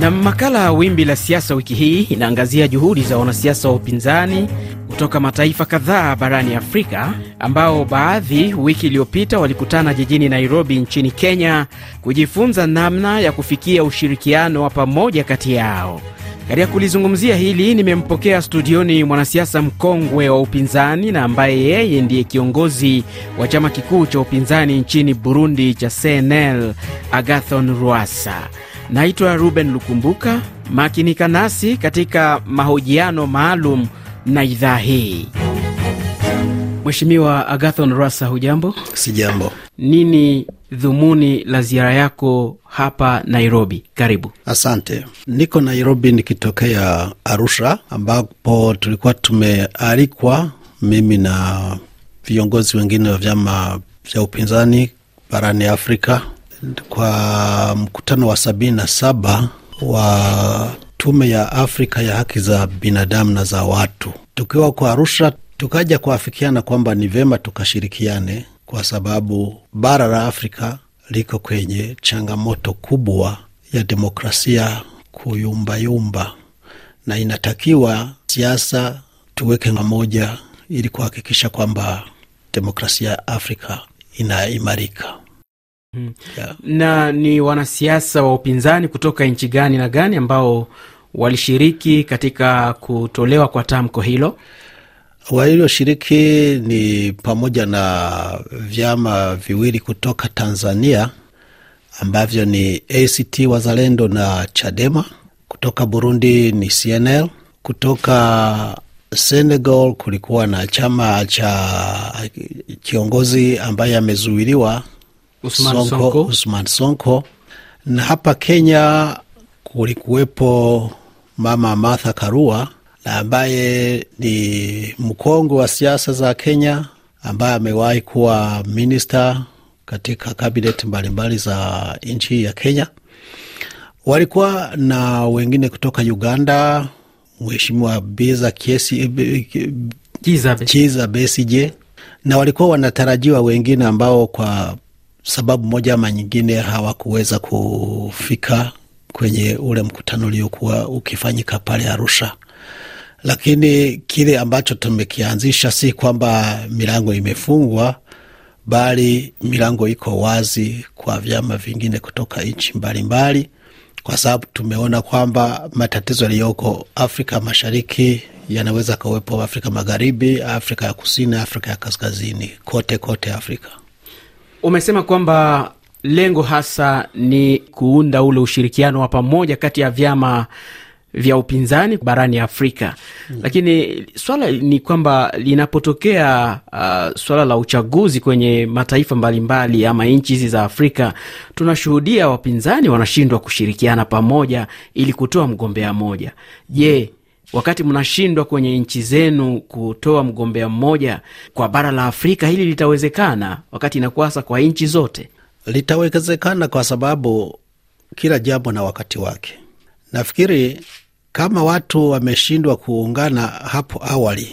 Na makala Wimbi la Siasa wiki hii inaangazia juhudi za wanasiasa wa upinzani kutoka mataifa kadhaa barani Afrika ambao baadhi wiki iliyopita walikutana jijini Nairobi nchini Kenya kujifunza namna ya kufikia ushirikiano wa pamoja kati yao. Katika kulizungumzia hili nimempokea studioni mwanasiasa mkongwe wa upinzani na ambaye yeye ndiye kiongozi wa chama kikuu cha upinzani nchini Burundi cha CNL, Agathon Rwasa. Naitwa Ruben Lukumbuka. Makinika nasi katika mahojiano maalum na idhaa hii. Mheshimiwa Agathon Rwasa, hujambo? Si jambo. Nini dhumuni la ziara yako hapa Nairobi? Karibu. Asante. Niko Nairobi nikitokea Arusha, ambapo tulikuwa tumealikwa mimi na viongozi wengine wa vyama vya upinzani barani Afrika kwa mkutano wa sabini na saba wa Tume ya Afrika ya Haki za Binadamu na za Watu. Tukiwa kwa Arusha, tukaja kuafikiana kwamba ni vema tukashirikiane, kwa sababu bara la Afrika liko kwenye changamoto kubwa ya demokrasia kuyumbayumba, na inatakiwa siasa tuweke pamoja ili kuhakikisha kwamba demokrasia ya Afrika inaimarika. Hmm. Yeah. Na ni wanasiasa wa upinzani kutoka nchi gani na gani ambao walishiriki katika kutolewa kwa tamko hilo? Walioshiriki ni pamoja na vyama viwili kutoka Tanzania ambavyo ni ACT Wazalendo na Chadema. Kutoka Burundi ni CNL. Kutoka Senegal kulikuwa na chama cha kiongozi ambaye amezuiliwa Usman Sonko, Sonko. Usman Sonko. Na hapa Kenya kulikuwepo Mama Martha Karua na ambaye ni mkongwe wa siasa za Kenya, ambaye amewahi kuwa minista katika kabineti mbalimbali za nchi ya Kenya. Walikuwa na wengine kutoka Uganda, Mheshimiwa Biza Kiza Besije, na walikuwa wanatarajiwa wengine ambao kwa sababu moja ama nyingine hawakuweza kufika kwenye ule mkutano uliokuwa ukifanyika pale Arusha. Lakini kile ambacho tumekianzisha si kwamba milango imefungwa, bali milango iko wazi kwa vyama vingine kutoka nchi mbalimbali, kwa sababu tumeona kwamba matatizo yaliyoko Afrika Mashariki yanaweza kawepo Afrika Magharibi, Afrika ya Kusini, Afrika ya Kaskazini, kote kote Afrika. Umesema kwamba lengo hasa ni kuunda ule ushirikiano wa pamoja kati ya vyama vya upinzani barani Afrika hmm. Lakini swala ni kwamba linapotokea uh, swala la uchaguzi kwenye mataifa mbalimbali mbali, ama nchi hizi za Afrika, tunashuhudia wapinzani wanashindwa kushirikiana pamoja ili kutoa mgombea moja. Je, wakati mnashindwa kwenye nchi zenu kutoa mgombea mmoja kwa bara la Afrika, hili litawezekana wakati inakuasa kwa nchi zote? Litawezekana kwa sababu kila jambo na wakati wake. Nafikiri kama watu wameshindwa kuungana hapo awali,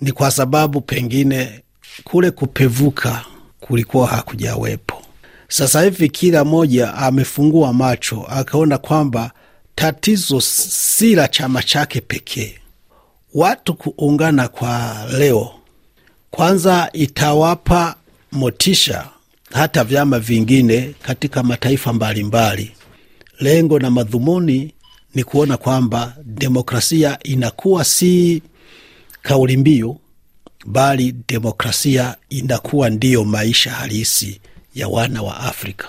ni kwa sababu pengine kule kupevuka kulikuwa hakujawepo. Sasa hivi kila mmoja amefungua macho akaona kwamba tatizo si la chama chake pekee. Watu kuungana kwa leo, kwanza itawapa motisha hata vyama vingine katika mataifa mbalimbali. Lengo na madhumuni ni kuona kwamba demokrasia inakuwa si kauli mbiu, bali demokrasia inakuwa ndiyo maisha halisi ya wana wa Afrika.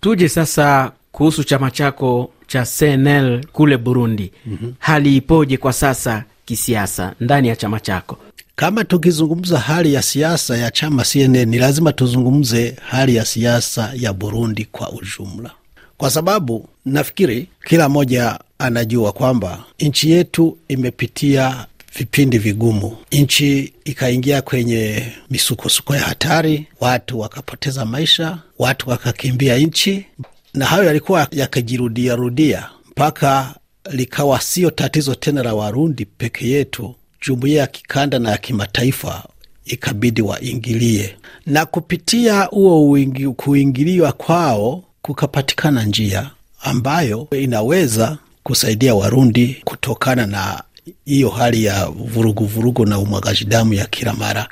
Tuje sasa kuhusu chama chako cha CNL kule Burundi. mm -hmm. Hali ipoje kwa sasa kisiasa ndani ya chama chako? Kama tukizungumza hali ya siasa ya chama CNL, ni lazima tuzungumze hali ya siasa ya Burundi kwa ujumla, kwa sababu nafikiri kila mmoja anajua kwamba nchi yetu imepitia vipindi vigumu. Nchi ikaingia kwenye misukosuko ya hatari, watu wakapoteza maisha, watu wakakimbia nchi, na hayo yalikuwa yakijirudiarudia mpaka likawa sio tatizo tena la Warundi peke yetu. Jumuiya ya kikanda na ya kimataifa ikabidi waingilie, na kupitia huo kuingiliwa kwao kukapatikana njia ambayo inaweza kusaidia Warundi kutokana na hiyo hali ya vurugu vurugu na umwagaji damu ya kila mara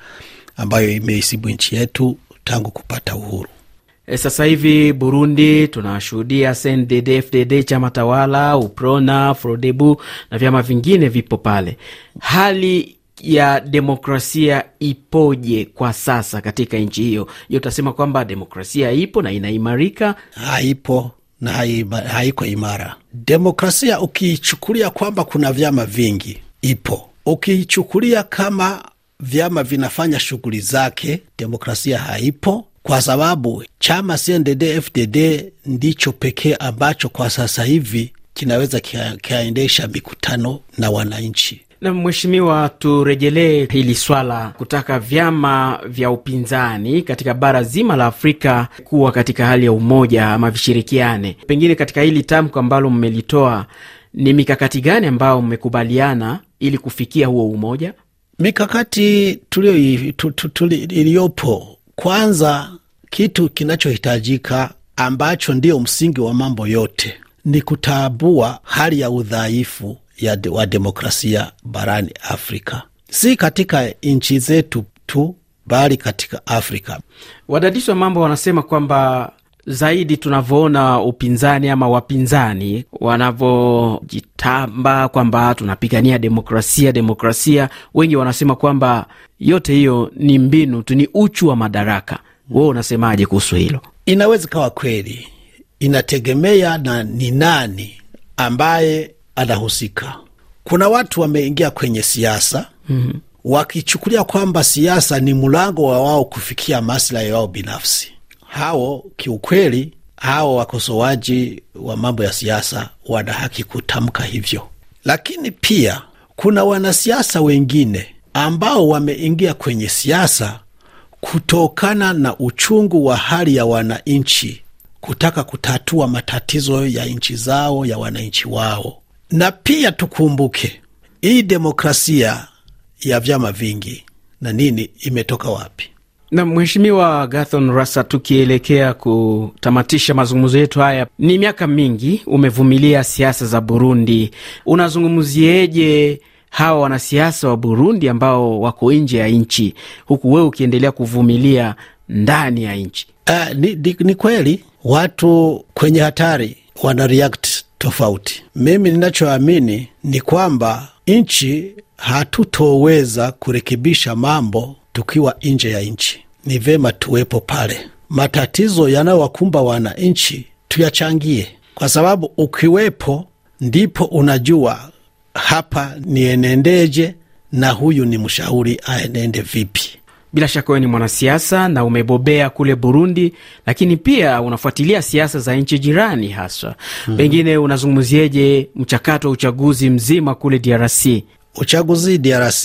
ambayo imeisibu nchi yetu tangu kupata uhuru. E, sasa hivi Burundi tunashuhudia CNDD FDD chama tawala, UPRONA, FRODEBU na vyama vingine vipo pale. Hali ya demokrasia ipoje kwa sasa katika nchi hiyo? Hiyo utasema kwamba demokrasia ipo na inaimarika? Haipo na haiko imara. Demokrasia ukiichukulia kwamba kuna vyama vingi, ipo. Ukiichukulia kama vyama vinafanya shughuli zake, demokrasia haipo, kwa sababu chama CNDD FDD ndicho pekee ambacho kwa sasa hivi kinaweza kikaendesha mikutano na wananchi. Na mheshimiwa, turejelee hili swala kutaka vyama vya upinzani katika bara zima la Afrika kuwa katika hali ya umoja ama vishirikiane. Pengine katika hili tamko ambalo mmelitoa, ni mikakati gani ambayo mmekubaliana ili kufikia huo umoja? Mikakati iliyopo, kwanza, kitu kinachohitajika ambacho ndio msingi wa mambo yote ni kutambua hali ya udhaifu ya de, wa demokrasia barani Afrika, si katika nchi zetu tu, bali katika Afrika. Wadadisi wa mambo wanasema kwamba zaidi tunavyoona upinzani ama wapinzani wanavyojitamba kwamba tunapigania demokrasia demokrasia, wengi wanasema kwamba yote hiyo ni mbinu tu, ni uchu wa madaraka. Wewe unasemaje kuhusu hilo? Inaweza kawa kweli, inategemea na ni nani ambaye anahusika. Kuna watu wameingia kwenye siasa mm -hmm. wakichukulia kwamba siasa ni mlango wa wao kufikia maslahi yao binafsi. Hao kiukweli, hao wakosoaji wa mambo ya siasa wana haki kutamka hivyo, lakini pia kuna wanasiasa wengine ambao wameingia kwenye siasa kutokana na uchungu wa hali ya wananchi, kutaka kutatua matatizo ya nchi zao, ya wananchi wao na pia tukumbuke hii demokrasia ya vyama vingi na nini imetoka wapi? Na Mheshimiwa Gathon Rasa, tukielekea kutamatisha mazungumzo yetu haya, ni miaka mingi umevumilia siasa za Burundi, unazungumzieje hawa wanasiasa wa Burundi ambao wako nje ya nchi, huku wewe ukiendelea kuvumilia ndani ya nchi? Uh, ni, ni, ni kweli watu kwenye hatari wana react tofauti. Mimi ninachoamini ni kwamba nchi hatutoweza kurekebisha mambo tukiwa nje ya nchi. Ni vema tuwepo pale, matatizo yanayowakumba wananchi tuyachangie, kwa sababu ukiwepo ndipo unajua hapa nienendeje na huyu ni mshauri aenende vipi. Bila shaka wewe ni mwanasiasa na umebobea kule Burundi, lakini pia unafuatilia siasa za nchi jirani haswa. Hmm, pengine unazungumzieje mchakato wa uchaguzi mzima kule DRC? Uchaguzi DRC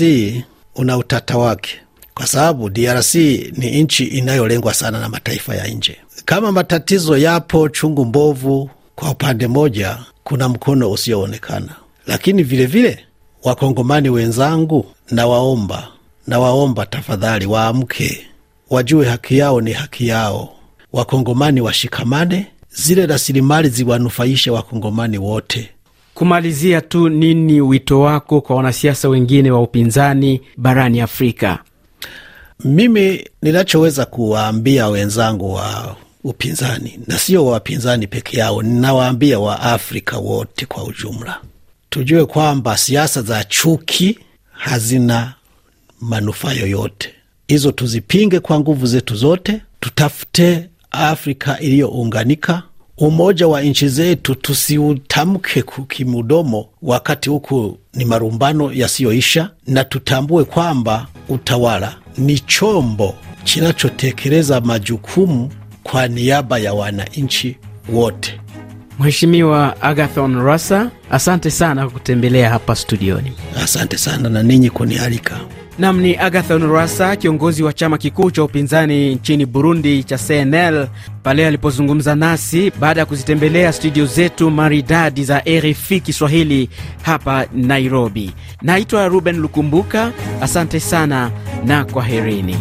una utata wake, kwa sababu DRC ni nchi inayolengwa sana na mataifa ya nje. Kama matatizo yapo chungu mbovu, kwa upande moja kuna mkono usioonekana, lakini vilevile vile, wakongomani wenzangu, nawaomba nawaomba tafadhali waamke, wajue haki yao ni haki yao. Wakongomani washikamane, zile rasilimali ziwanufaishe wakongomani wote. Kumalizia tu, nini wito wako kwa wanasiasa wengine wa upinzani barani Afrika? Mimi ninachoweza kuwaambia wenzangu wa upinzani, na sio wapinzani peke yao, ninawaambia Waafrika wote kwa ujumla, tujue kwamba siasa za chuki hazina manufaa yoyote. Hizo tuzipinge kwa nguvu zetu zote, tutafute Afrika iliyounganika. Umoja wa nchi zetu tusiutamke kimudomo, wakati huku ni marumbano yasiyoisha, na tutambue kwamba utawala ni chombo kinachotekeleza majukumu kwa niaba ya wananchi wote. Mheshimiwa Agathon Rasa, asante sana kwa kutembelea hapa studioni. Asante sana na ninyi kunialika. Nam ni Agathon Rasa, kiongozi wa chama kikuu cha upinzani nchini Burundi cha CNL, pale alipozungumza nasi baada ya kuzitembelea studio zetu maridadi za RFI Kiswahili hapa Nairobi. Naitwa Ruben Lukumbuka, asante sana na kwaherini.